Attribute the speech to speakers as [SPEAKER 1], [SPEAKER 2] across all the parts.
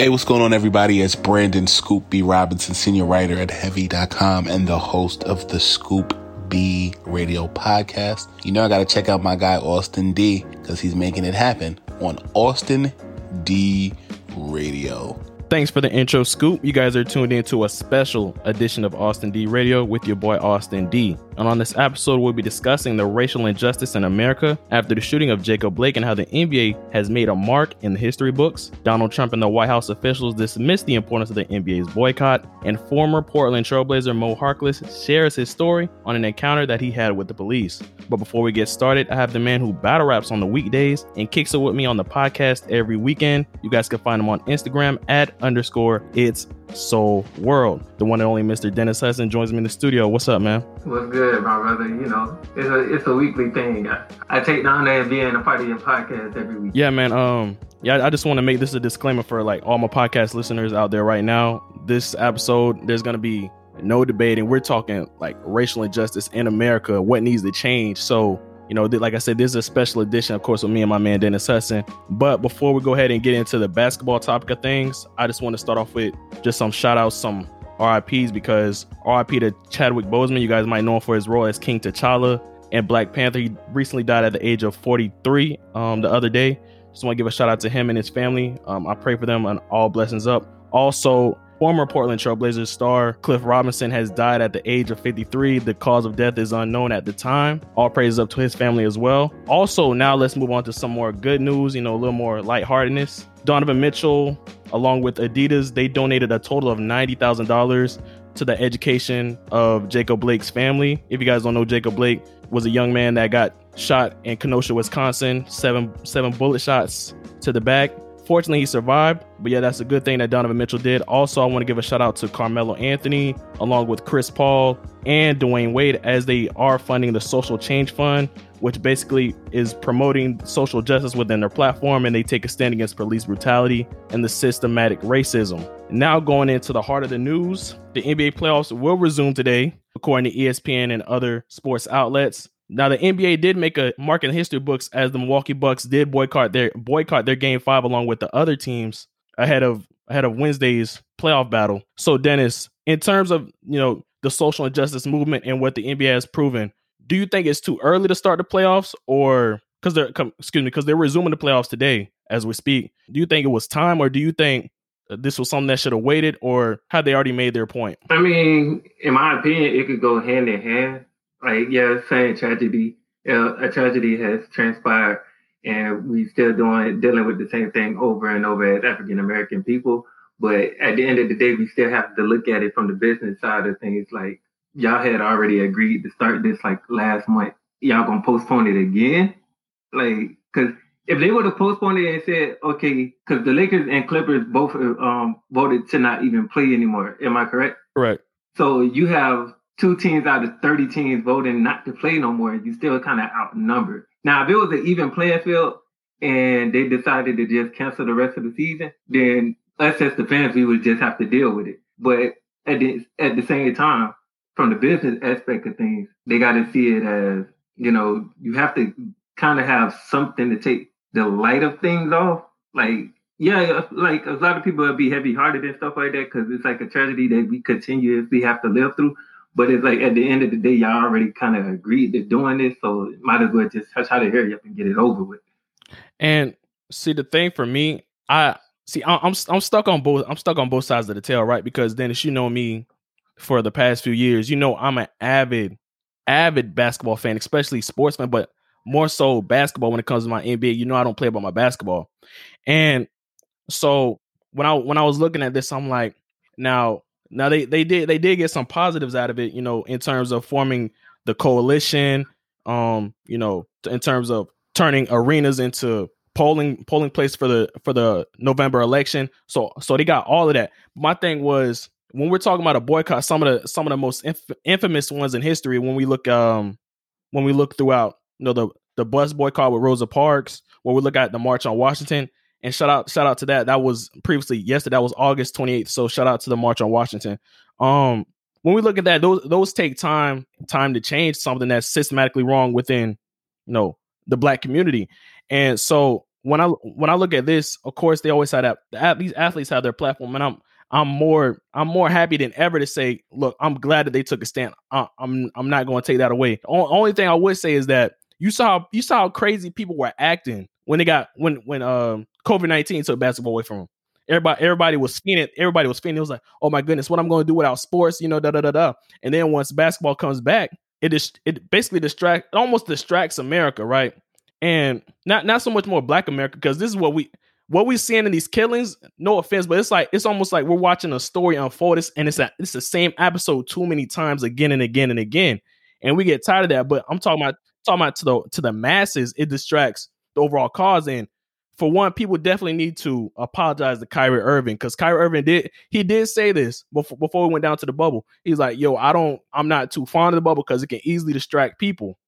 [SPEAKER 1] Hey, what's going on, everybody? It's Brandon Scoop B. Robinson, senior writer at Heavy.com and the host of the Scoop B Radio podcast. You know, I got to check out my guy, Austin D, because he's making it happen on Austin D Radio.
[SPEAKER 2] Thanks for the intro, Scoop. You guys are tuned into a special edition of Austin D Radio with your boy Austin D. And on this episode, we'll be discussing the racial injustice in America after the shooting of Jacob Blake and how the NBA has made a mark in the history books. Donald Trump and the White House officials dismissed the importance of the NBA's boycott, and former Portland Trailblazer Mo Harkless shares his story on an encounter that he had with the police. But before we get started, I have the man who battle raps on the weekdays and kicks it with me on the podcast every weekend. You guys can find him on Instagram at underscore it's soul world. The one and only Mr. Dennis Hudson joins me in the studio. What's up, man?
[SPEAKER 3] What's good, my brother? You know, it's a it's a weekly thing. I, I take down there and being a part of your podcast every week.
[SPEAKER 2] Yeah, man. Um, yeah, I just want to make this a disclaimer for like all my podcast listeners out there right now. This episode, there's gonna be no debating. We're talking like racial injustice in America, what needs to change. So you know, like I said, this is a special edition, of course, with me and my man Dennis Hudson. But before we go ahead and get into the basketball topic of things, I just want to start off with just some shout outs, some RIPs, because RIP to Chadwick Boseman. You guys might know him for his role as King T'Challa and Black Panther. He recently died at the age of 43 um, the other day. Just want to give a shout out to him and his family. Um, I pray for them and all blessings up. Also, Former Portland Trailblazers star Cliff Robinson has died at the age of 53. The cause of death is unknown at the time. All praises up to his family as well. Also, now let's move on to some more good news, you know, a little more lightheartedness. Donovan Mitchell, along with Adidas, they donated a total of $90,000 to the education of Jacob Blake's family. If you guys don't know, Jacob Blake was a young man that got shot in Kenosha, Wisconsin, seven seven bullet shots to the back. Fortunately, he survived. But yeah, that's a good thing that Donovan Mitchell did. Also, I want to give a shout out to Carmelo Anthony, along with Chris Paul and Dwyane Wade, as they are funding the Social Change Fund, which basically is promoting social justice within their platform. And they take a stand against police brutality and the systematic racism. Now, going into the heart of the news, the NBA playoffs will resume today, according to ESPN and other sports outlets. Now the NBA did make a mark in history books as the Milwaukee Bucks did boycott their boycott their game five along with the other teams ahead of ahead of Wednesday's playoff battle. So Dennis, in terms of you know the social injustice movement and what the NBA has proven, do you think it's too early to start the playoffs or because they're excuse me because they're resuming the playoffs today as we speak? Do you think it was time or do you think this was something that should have waited or had they already made their point?
[SPEAKER 3] I mean, in my opinion, it could go hand in hand like yeah, same tragedy. Uh, a tragedy has transpired, and we still doing dealing with the same thing over and over as African American people. But at the end of the day, we still have to look at it from the business side of things. Like y'all had already agreed to start this like last month. Y'all gonna postpone it again? Like, cause if they would have postponed it and said, okay, because the Lakers and Clippers both um, voted to not even play anymore. Am I correct?
[SPEAKER 2] Correct.
[SPEAKER 3] So you have two teams out of 30 teams voting not to play no more, you still kind of outnumbered. Now, if it was an even playing field and they decided to just cancel the rest of the season, then us as the fans, we would just have to deal with it. But at the, at the same time, from the business aspect of things, they got to see it as, you know, you have to kind of have something to take the light of things off. Like, yeah, like a lot of people would be heavy hearted and stuff like that because it's like a tragedy that we continuously have to live through. But it's like at the end of the day, y'all already kind of agreed to doing this, so might as well just try to hurry up and get it over with.
[SPEAKER 2] And see, the thing for me, I see, I'm I'm stuck on both. I'm stuck on both sides of the tail, right? Because Dennis, you know me for the past few years. You know, I'm an avid, avid basketball fan, especially sports fan, but more so basketball when it comes to my NBA. You know, I don't play about my basketball, and so when I when I was looking at this, I'm like, now now they they did they did get some positives out of it, you know, in terms of forming the coalition, um, you know, in terms of turning arenas into polling polling place for the for the November election. So so they got all of that. My thing was when we're talking about a boycott, some of the some of the most inf- infamous ones in history. When we look um when we look throughout, you know, the the bus boycott with Rosa Parks, when we look at the March on Washington, and shout out, shout out to that. That was previously yesterday. That was August 28th. So shout out to the March on Washington. Um, when we look at that, those those take time time to change something that's systematically wrong within, you know, the black community. And so when I when I look at this, of course, they always had that these athletes have their platform, and I'm I'm more I'm more happy than ever to say, look, I'm glad that they took a stand. I, I'm I'm not going to take that away. The only thing I would say is that you saw you saw how crazy people were acting when they got when when um COVID nineteen took basketball away from them. Everybody everybody was feeling everybody was feeling it was like, oh my goodness, what I'm going to do without sports, you know, da da da da. And then once basketball comes back, it is it basically distract almost distracts America, right? And not not so much more Black America because this is what we what we're seeing in these killings. No offense, but it's like it's almost like we're watching a story unfold, and it's a, it's the same episode too many times again and again and again, and we get tired of that. But I'm talking about talking about to the to the masses, it distracts the overall cause. And for one, people definitely need to apologize to Kyrie Irving because Kyrie Irving did he did say this before before we went down to the bubble. He's like, "Yo, I don't, I'm not too fond of the bubble because it can easily distract people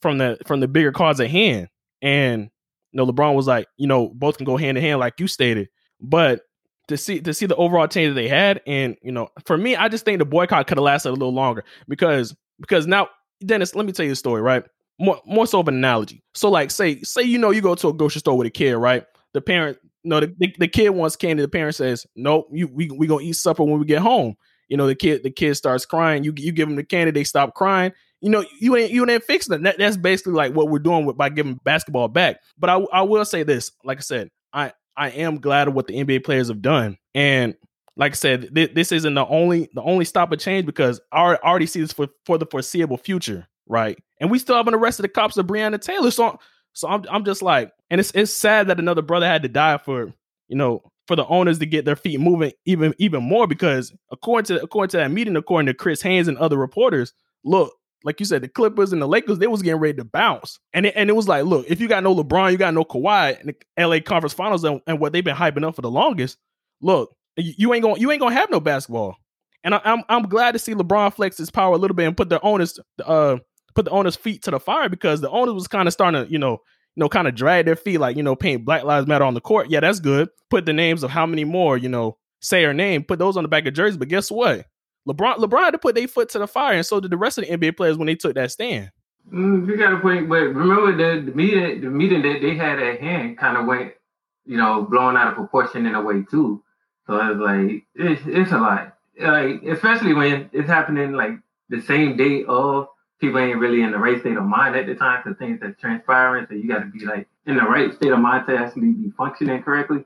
[SPEAKER 2] from the from the bigger cause at hand." And you know, LeBron was like, you know, both can go hand in hand, like you stated. But to see to see the overall change that they had, and you know, for me, I just think the boycott could have lasted a little longer because because now, Dennis, let me tell you a story, right? More more so of an analogy. So like say say you know you go to a grocery store with a kid, right? The parent no the, the, the kid wants candy, the parent says, Nope, you we we gonna eat supper when we get home. You know, the kid the kid starts crying, you you give them the candy, they stop crying. You know, you ain't you ain't fixing it. That, that's basically like what we're doing with by giving basketball back. But I I will say this, like I said, I I am glad of what the NBA players have done. And like I said, th- this isn't the only the only stop of change because I already see this for, for the foreseeable future right? And we still haven't arrested the cops of Breonna Taylor. So, so I'm, I'm just like, and it's it's sad that another brother had to die for, you know, for the owners to get their feet moving even even more because according to according to that meeting, according to Chris Haynes and other reporters, look, like you said, the Clippers and the Lakers, they was getting ready to bounce. And it, and it was like, look, if you got no LeBron, you got no Kawhi in the LA Conference Finals and, and what they've been hyping up for the longest, look, you ain't gonna you ain't gonna have no basketball. And I, am I'm, I'm glad to see LeBron flex his power a little bit and put the owners uh put the owner's feet to the fire because the owner was kind of starting to, you know, you know, kind of drag their feet, like, you know, paint Black Lives Matter on the court. Yeah, that's good. Put the names of how many more, you know, say her name, put those on the back of jerseys. But guess what? LeBron LeBron had to put their foot to the fire, and so did the rest of the NBA players when they took that stand.
[SPEAKER 3] Mm, you got a point, but remember the, the meeting the meeting that they had at hand kind of went, you know, blown out of proportion in a way too. So it's like, it's, it's a lot, like especially when it's happening like the same day of people ain't really in the right state of mind at the time because things are transpiring. So you got to be like in the right state of mind to actually be functioning correctly.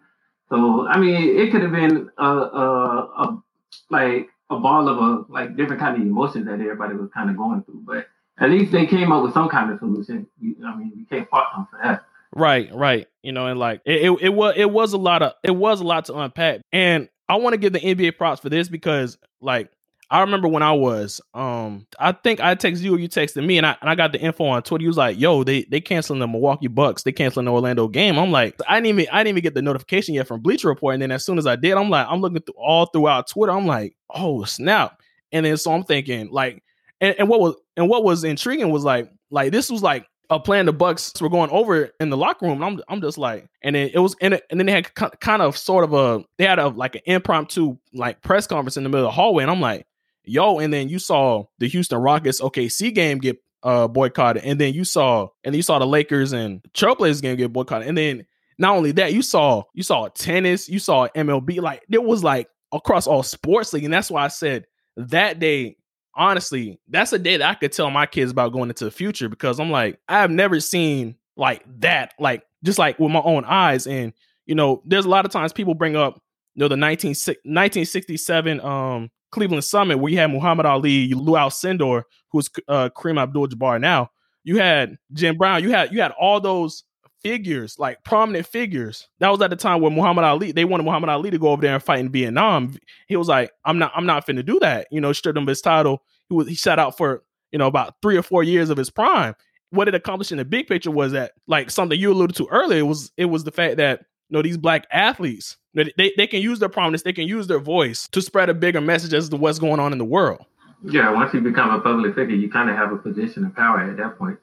[SPEAKER 3] So I mean, it could have been a, a, a like a ball of a like different kind of emotions that everybody was kind of going through. But at least they came up with some kind of solution. I mean, you can't fault them for that.
[SPEAKER 2] Right, right. You know, and like it, it, it was it was a lot of it was a lot to unpack. And I want to give the NBA props for this because like I remember when I was, um, I think I texted you or you texted me, and I and I got the info on Twitter. He was like, "Yo, they they canceling the Milwaukee Bucks, they canceling the Orlando game." I'm like, I didn't even I didn't even get the notification yet from Bleacher Report, and then as soon as I did, I'm like, I'm looking through all throughout Twitter. I'm like, oh snap! And then so I'm thinking like, and, and what was and what was intriguing was like, like this was like a plan the Bucks were going over in the locker room. I'm I'm just like, and then it was in and then they had kind of sort of a they had a like an impromptu like press conference in the middle of the hallway, and I'm like, yo, and then you saw the Houston Rockets OKC game get uh boycotted, and then you saw and you saw the Lakers and Trailblazers game get boycotted, and then not only that, you saw you saw tennis, you saw MLB, like there was like across all sports league, and that's why I said that day. Honestly, that's a day that I could tell my kids about going into the future because I'm like, I have never seen like that, like just like with my own eyes. And you know, there's a lot of times people bring up, you know, the 19, 1967 um Cleveland Summit where you had Muhammad Ali, Lou Alcindor, who's uh, Kareem Abdul-Jabbar now. You had Jim Brown. You had you had all those figures, like prominent figures. That was at the time where Muhammad Ali, they wanted Muhammad Ali to go over there and fight in Vietnam. He was like, I'm not, I'm not finna do that. You know, stripped him of his title. He was he sat out for, you know, about three or four years of his prime. What it accomplished in the big picture was that, like something you alluded to earlier, was it was the fact that you know these black athletes they, they can use their prominence, they can use their voice to spread a bigger message as to what's going on in the world.
[SPEAKER 3] Yeah, once you become a public figure, you kind of have a position of power at that point.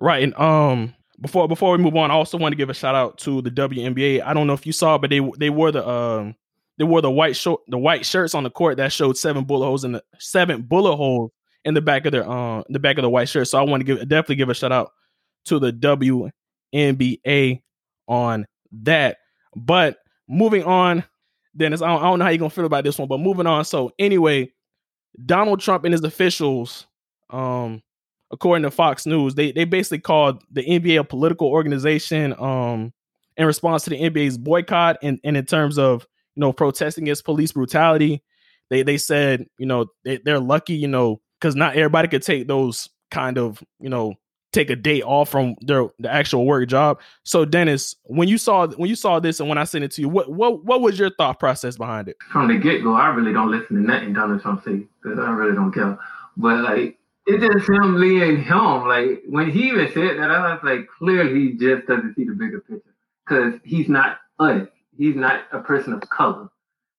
[SPEAKER 2] Right. And um before before we move on, I also want to give a shout out to the WNBA. I don't know if you saw, but they they wore the um they wore the white short the white shirts on the court that showed seven bullet holes in the seven bullet holes in the back of their um the back of the white shirt. So I want to give definitely give a shout out to the WNBA on that. But moving on, Dennis, I don't, I don't know how you're gonna feel about this one, but moving on. So anyway, Donald Trump and his officials, um, according to Fox News, they they basically called the NBA a political organization um in response to the NBA's boycott and, and in terms of you know protesting against police brutality. They they said, you know, they, they're lucky, you know, because not everybody could take those kind of, you know, take a day off from their the actual work job. So Dennis, when you saw when you saw this and when I sent it to you, what what what was your thought process behind it?
[SPEAKER 3] From the get go, I really don't listen to nothing Donald Trump say because I really don't care. But like it just him being him. Like when he even said that, I was like, clearly he just doesn't see the bigger picture because he's not us. He's not a person of color,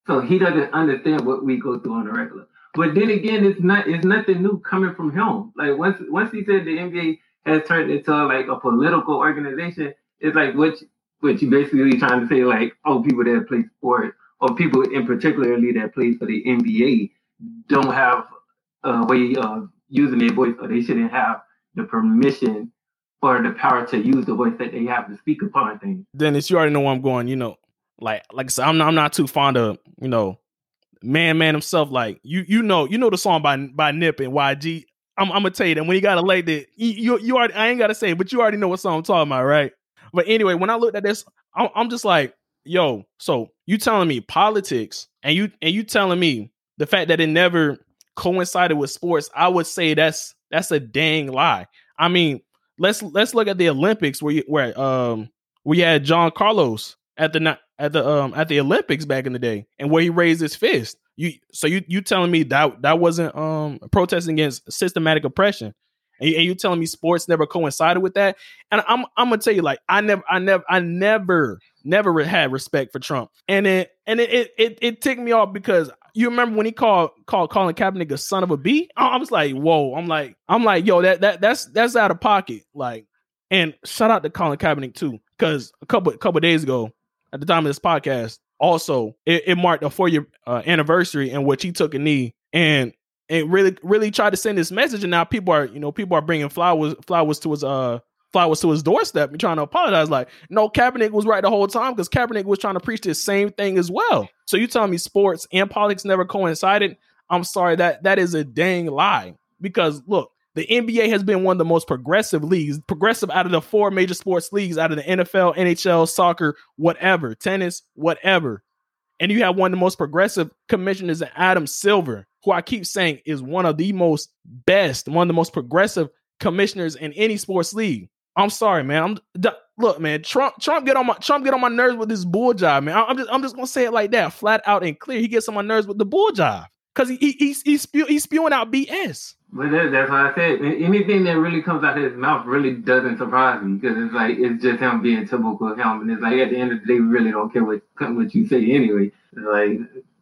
[SPEAKER 3] so he doesn't understand what we go through on a regular. But then again, it's not it's nothing new coming from him. Like once once he said the NBA has turned into like a political organization, it's like what what you basically trying to say like oh people that play sports or people in particularly that play for the NBA don't have a way of using their voice or they shouldn't have the permission or the power to use the voice that they have to speak upon things.
[SPEAKER 2] Dennis, you already know where I'm going. You know, like like I said, I'm not, I'm not too fond of you know man man himself. Like you you know you know the song by by Nip and YG. I'm, I'm gonna tell you that when you got a late that you, you you already I ain't gotta say, but you already know what song I'm talking about, right? But anyway, when I looked at this, I'm, I'm just like, yo, so you telling me politics and you and you telling me the fact that it never coincided with sports, I would say that's that's a dang lie. I mean, let's let's look at the Olympics where you, where um we had John Carlos at the at the um at the Olympics back in the day and where he raised his fist. You so you you telling me that that wasn't um protesting against systematic oppression. And you, and you telling me sports never coincided with that? And I'm I'm gonna tell you, like I never, I never, I never, never had respect for Trump. And it and it it it, it ticked me off because you remember when he called called Colin Kaepernick a son of a b? I was like, whoa. I'm like, I'm like, yo, that that that's that's out of pocket. Like, and shout out to Colin Kaepernick too, because a couple a couple days ago, at the time of this podcast, also it, it marked a four year uh, anniversary in which he took a knee and and really really tried to send this message. And now people are you know people are bringing flowers flowers to his uh flowers to his doorstep and trying to apologize. Like, no, Kaepernick was right the whole time because Kaepernick was trying to preach the same thing as well. So you telling me sports and politics never coincided? I'm sorry that that is a dang lie. Because look, the NBA has been one of the most progressive leagues, progressive out of the four major sports leagues, out of the NFL, NHL, soccer, whatever, tennis, whatever. And you have one of the most progressive commissioners, Adam Silver, who I keep saying is one of the most best, one of the most progressive commissioners in any sports league. I'm sorry, man. I'm look, man. Trump, Trump get on my Trump get on my nerves with this bull job, man. I'm just I'm just gonna say it like that, flat out and clear. He gets on my nerves with the bull job because he, he he's he's, spew, he's spewing out BS.
[SPEAKER 3] But that, that's what I said. Anything that really comes out of his mouth really doesn't surprise me because it's like it's just him being typical of him, and it's like at the end of the day, we really don't care what what you say anyway. It's like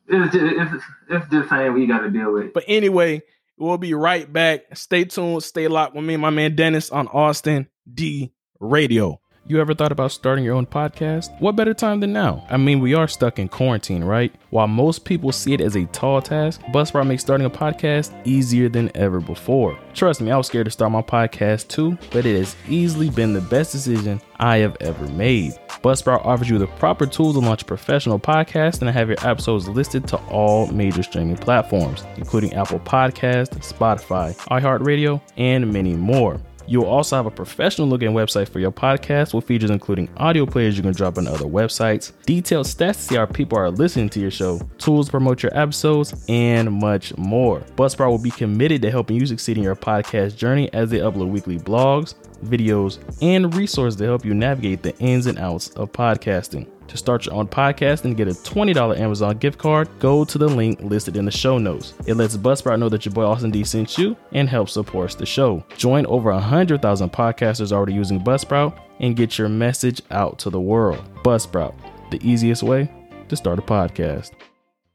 [SPEAKER 3] it's just it's, it's just saying we got to deal with.
[SPEAKER 2] But anyway, we'll be right back. Stay tuned. Stay locked with me and my man Dennis on Austin D Radio. You ever thought about starting your own podcast? What better time than now? I mean, we are stuck in quarantine, right? While most people see it as a tall task, Buzzsprout makes starting a podcast easier than ever before. Trust me, I was scared to start my podcast too, but it has easily been the best decision I have ever made. Buzzsprout offers you the proper tools to launch a professional podcast and have your episodes listed to all major streaming platforms, including Apple Podcast, Spotify, iHeartRadio, and many more. You'll also have a professional looking website for your podcast with features including audio players you can drop on other websites, detailed stats to see how people are listening to your show, tools to promote your episodes, and much more. Buzzsprout will be committed to helping you succeed in your podcast journey as they upload weekly blogs, videos, and resources to help you navigate the ins and outs of podcasting. To start your own podcast and get a $20 Amazon gift card, go to the link listed in the show notes. It lets Buzzsprout know that your boy Austin D sent you and helps support the show. Join over 100,000 podcasters already using Buzzsprout and get your message out to the world. Buzzsprout, the easiest way to start a podcast.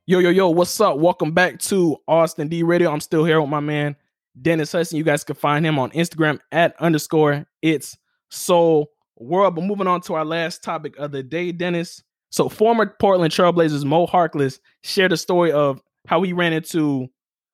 [SPEAKER 2] Yo, yo, yo, what's up? Welcome back to Austin D Radio. I'm still here with my man Dennis Hudson. You guys can find him on Instagram at underscore it's soul world. But moving on to our last topic of the day, Dennis. So former Portland Trailblazers Mo Harkless shared a story of how he ran into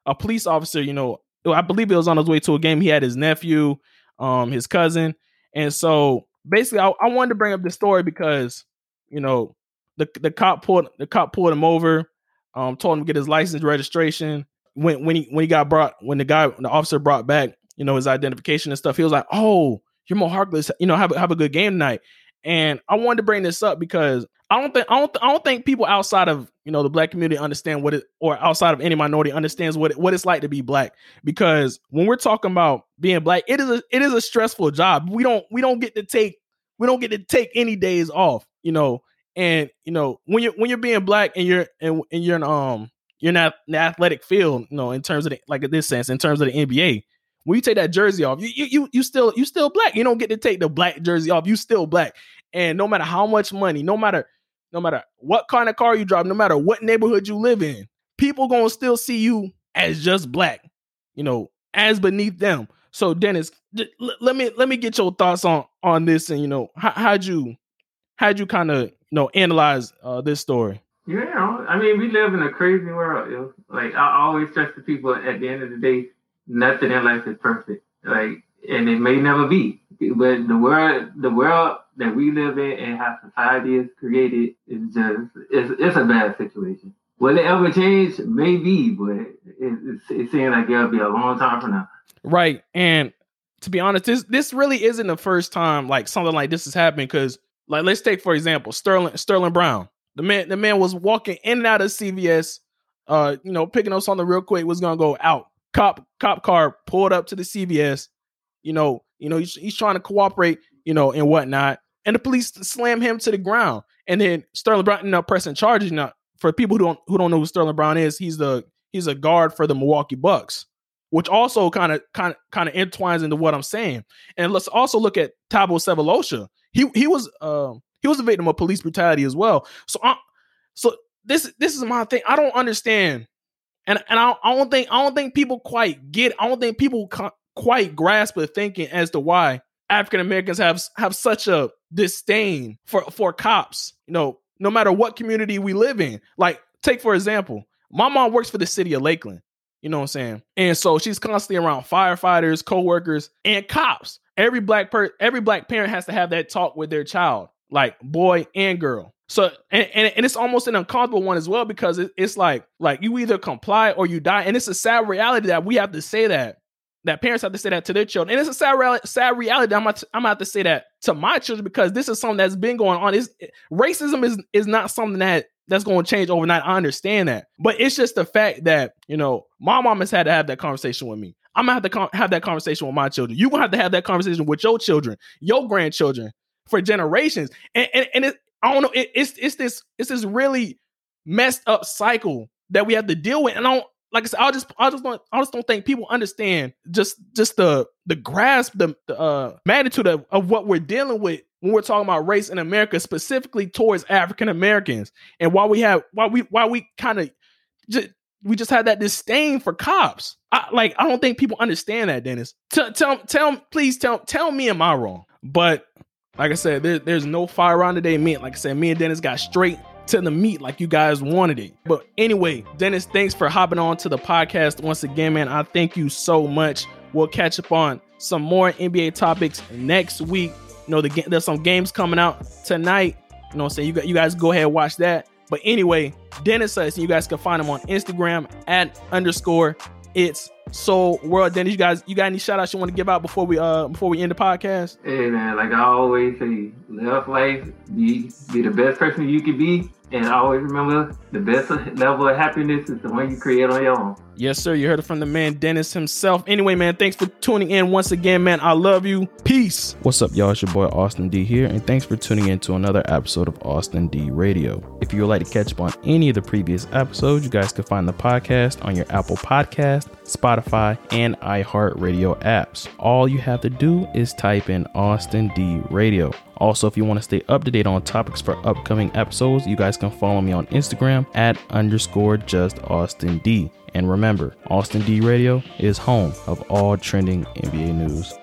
[SPEAKER 2] a police officer. You know, I believe it was on his way to a game. He had his nephew, um, his cousin, and so basically, I, I wanted to bring up this story because you know the the cop pulled the cop pulled him over, um, told him to get his license registration. When when he when he got brought when the guy the officer brought back you know his identification and stuff, he was like, "Oh, you're Mo Harkless. You know, have have a good game tonight." And I wanted to bring this up because I don't think I don't I don't think people outside of you know the black community understand what it or outside of any minority understands what it, what it's like to be black. Because when we're talking about being black, it is a it is a stressful job. We don't we don't get to take we don't get to take any days off. You know, and you know when you're when you're being black and you're and, and you're in um you're not in the athletic field. You know, in terms of the, like in this sense, in terms of the NBA, when you take that jersey off, you you you still you still black. You don't get to take the black jersey off. You still black. And no matter how much money, no matter no matter what kind of car you drive, no matter what neighborhood you live in, people gonna still see you as just black. You know, as beneath them. So Dennis, let me let me get your thoughts on on this, and you know, how, how'd you how'd you kind of you know analyze uh, this story?
[SPEAKER 3] Yeah, I mean, we live in a crazy world. yo. Like I always stress to people, at the end of the day, nothing in life is perfect. Like, and it may never be. But the world, the world that we live in and how society is created is just it's, it's a bad situation. Will it ever change? Maybe, but it, it, it seems like it'll be a long time from now.
[SPEAKER 2] Right, and to be honest, this this really isn't the first time like something like this has happened. Because like, let's take for example Sterling Sterling Brown. The man the man was walking in and out of CVS, uh, you know, picking up something real quick. Was gonna go out. Cop cop car pulled up to the CVS you know, you know, he's, he's trying to cooperate, you know, and whatnot. And the police slam him to the ground. And then Sterling Brown ended up pressing charges. Now, for people who don't who don't know who Sterling Brown is, he's the he's a guard for the Milwaukee Bucks, which also kind of kind of kind of entwines into what I'm saying. And let's also look at Thabo Sefolosha. He he was uh, he was a victim of police brutality as well. So I, so this this is my thing. I don't understand, and and I, I don't think I don't think people quite get. I don't think people quite grasp the thinking as to why African Americans have have such a disdain for for cops. You know, no matter what community we live in. Like, take for example, my mom works for the city of Lakeland. You know what I'm saying? And so she's constantly around firefighters, co-workers, and cops. Every black per every black parent has to have that talk with their child, like boy and girl. So and, and, and it's almost an uncomfortable one as well because it, it's like like you either comply or you die, and it's a sad reality that we have to say that that parents have to say that to their children. And it's a sad, reality, sad reality. I'm going to have to say that to my children because this is something that's been going on. Is racism is is not something that that's going to change overnight. I understand that, but it's just the fact that you know my mom has had to have that conversation with me. I'm gonna have to have that conversation with my children. You gonna have to have that conversation with your children, your grandchildren, for generations. And and, and it, I don't know. It, it's it's this it's this really messed up cycle that we have to deal with. And I don't like I said, I just I just don't I just don't think people understand just just the the grasp the, the uh, magnitude of, of what we're dealing with when we're talking about race in America, specifically towards African Americans, and why we have why we why we kind of just we just had that disdain for cops. I, like I don't think people understand that, Dennis. Tell tell tell please tell tell me am I wrong? But like I said, there, there's no fire around today. Me, like I said, me and Dennis got straight to the meat like you guys wanted it. But anyway, Dennis, thanks for hopping on to the podcast once again, man. I thank you so much. We'll catch up on some more NBA topics next week. You know, the, there's some games coming out tonight. You know, I'm saying you got you guys go ahead and watch that. But anyway, Dennis says you guys can find him on Instagram at underscore it's Soul World. Dennis, you guys, you got any shout outs you want to give out before we uh before we end the podcast?
[SPEAKER 3] Hey man, like I always say, live life, be be the best person you can be, and always remember the best level of happiness is the one you create on your own.
[SPEAKER 2] Yes, sir. You heard it from the man Dennis himself. Anyway, man, thanks for tuning in once again, man. I love you. Peace. What's up, y'all? It's your boy Austin D here, and thanks for tuning in to another episode of Austin D Radio. If you would like to catch up on any of the previous episodes, you guys can find the podcast on your Apple Podcast, Spotify, and iHeartRadio apps. All you have to do is type in Austin D Radio. Also, if you want to stay up to date on topics for upcoming episodes, you guys can follow me on Instagram at underscore just Austin D. And remember, Austin D Radio is home of all trending NBA news.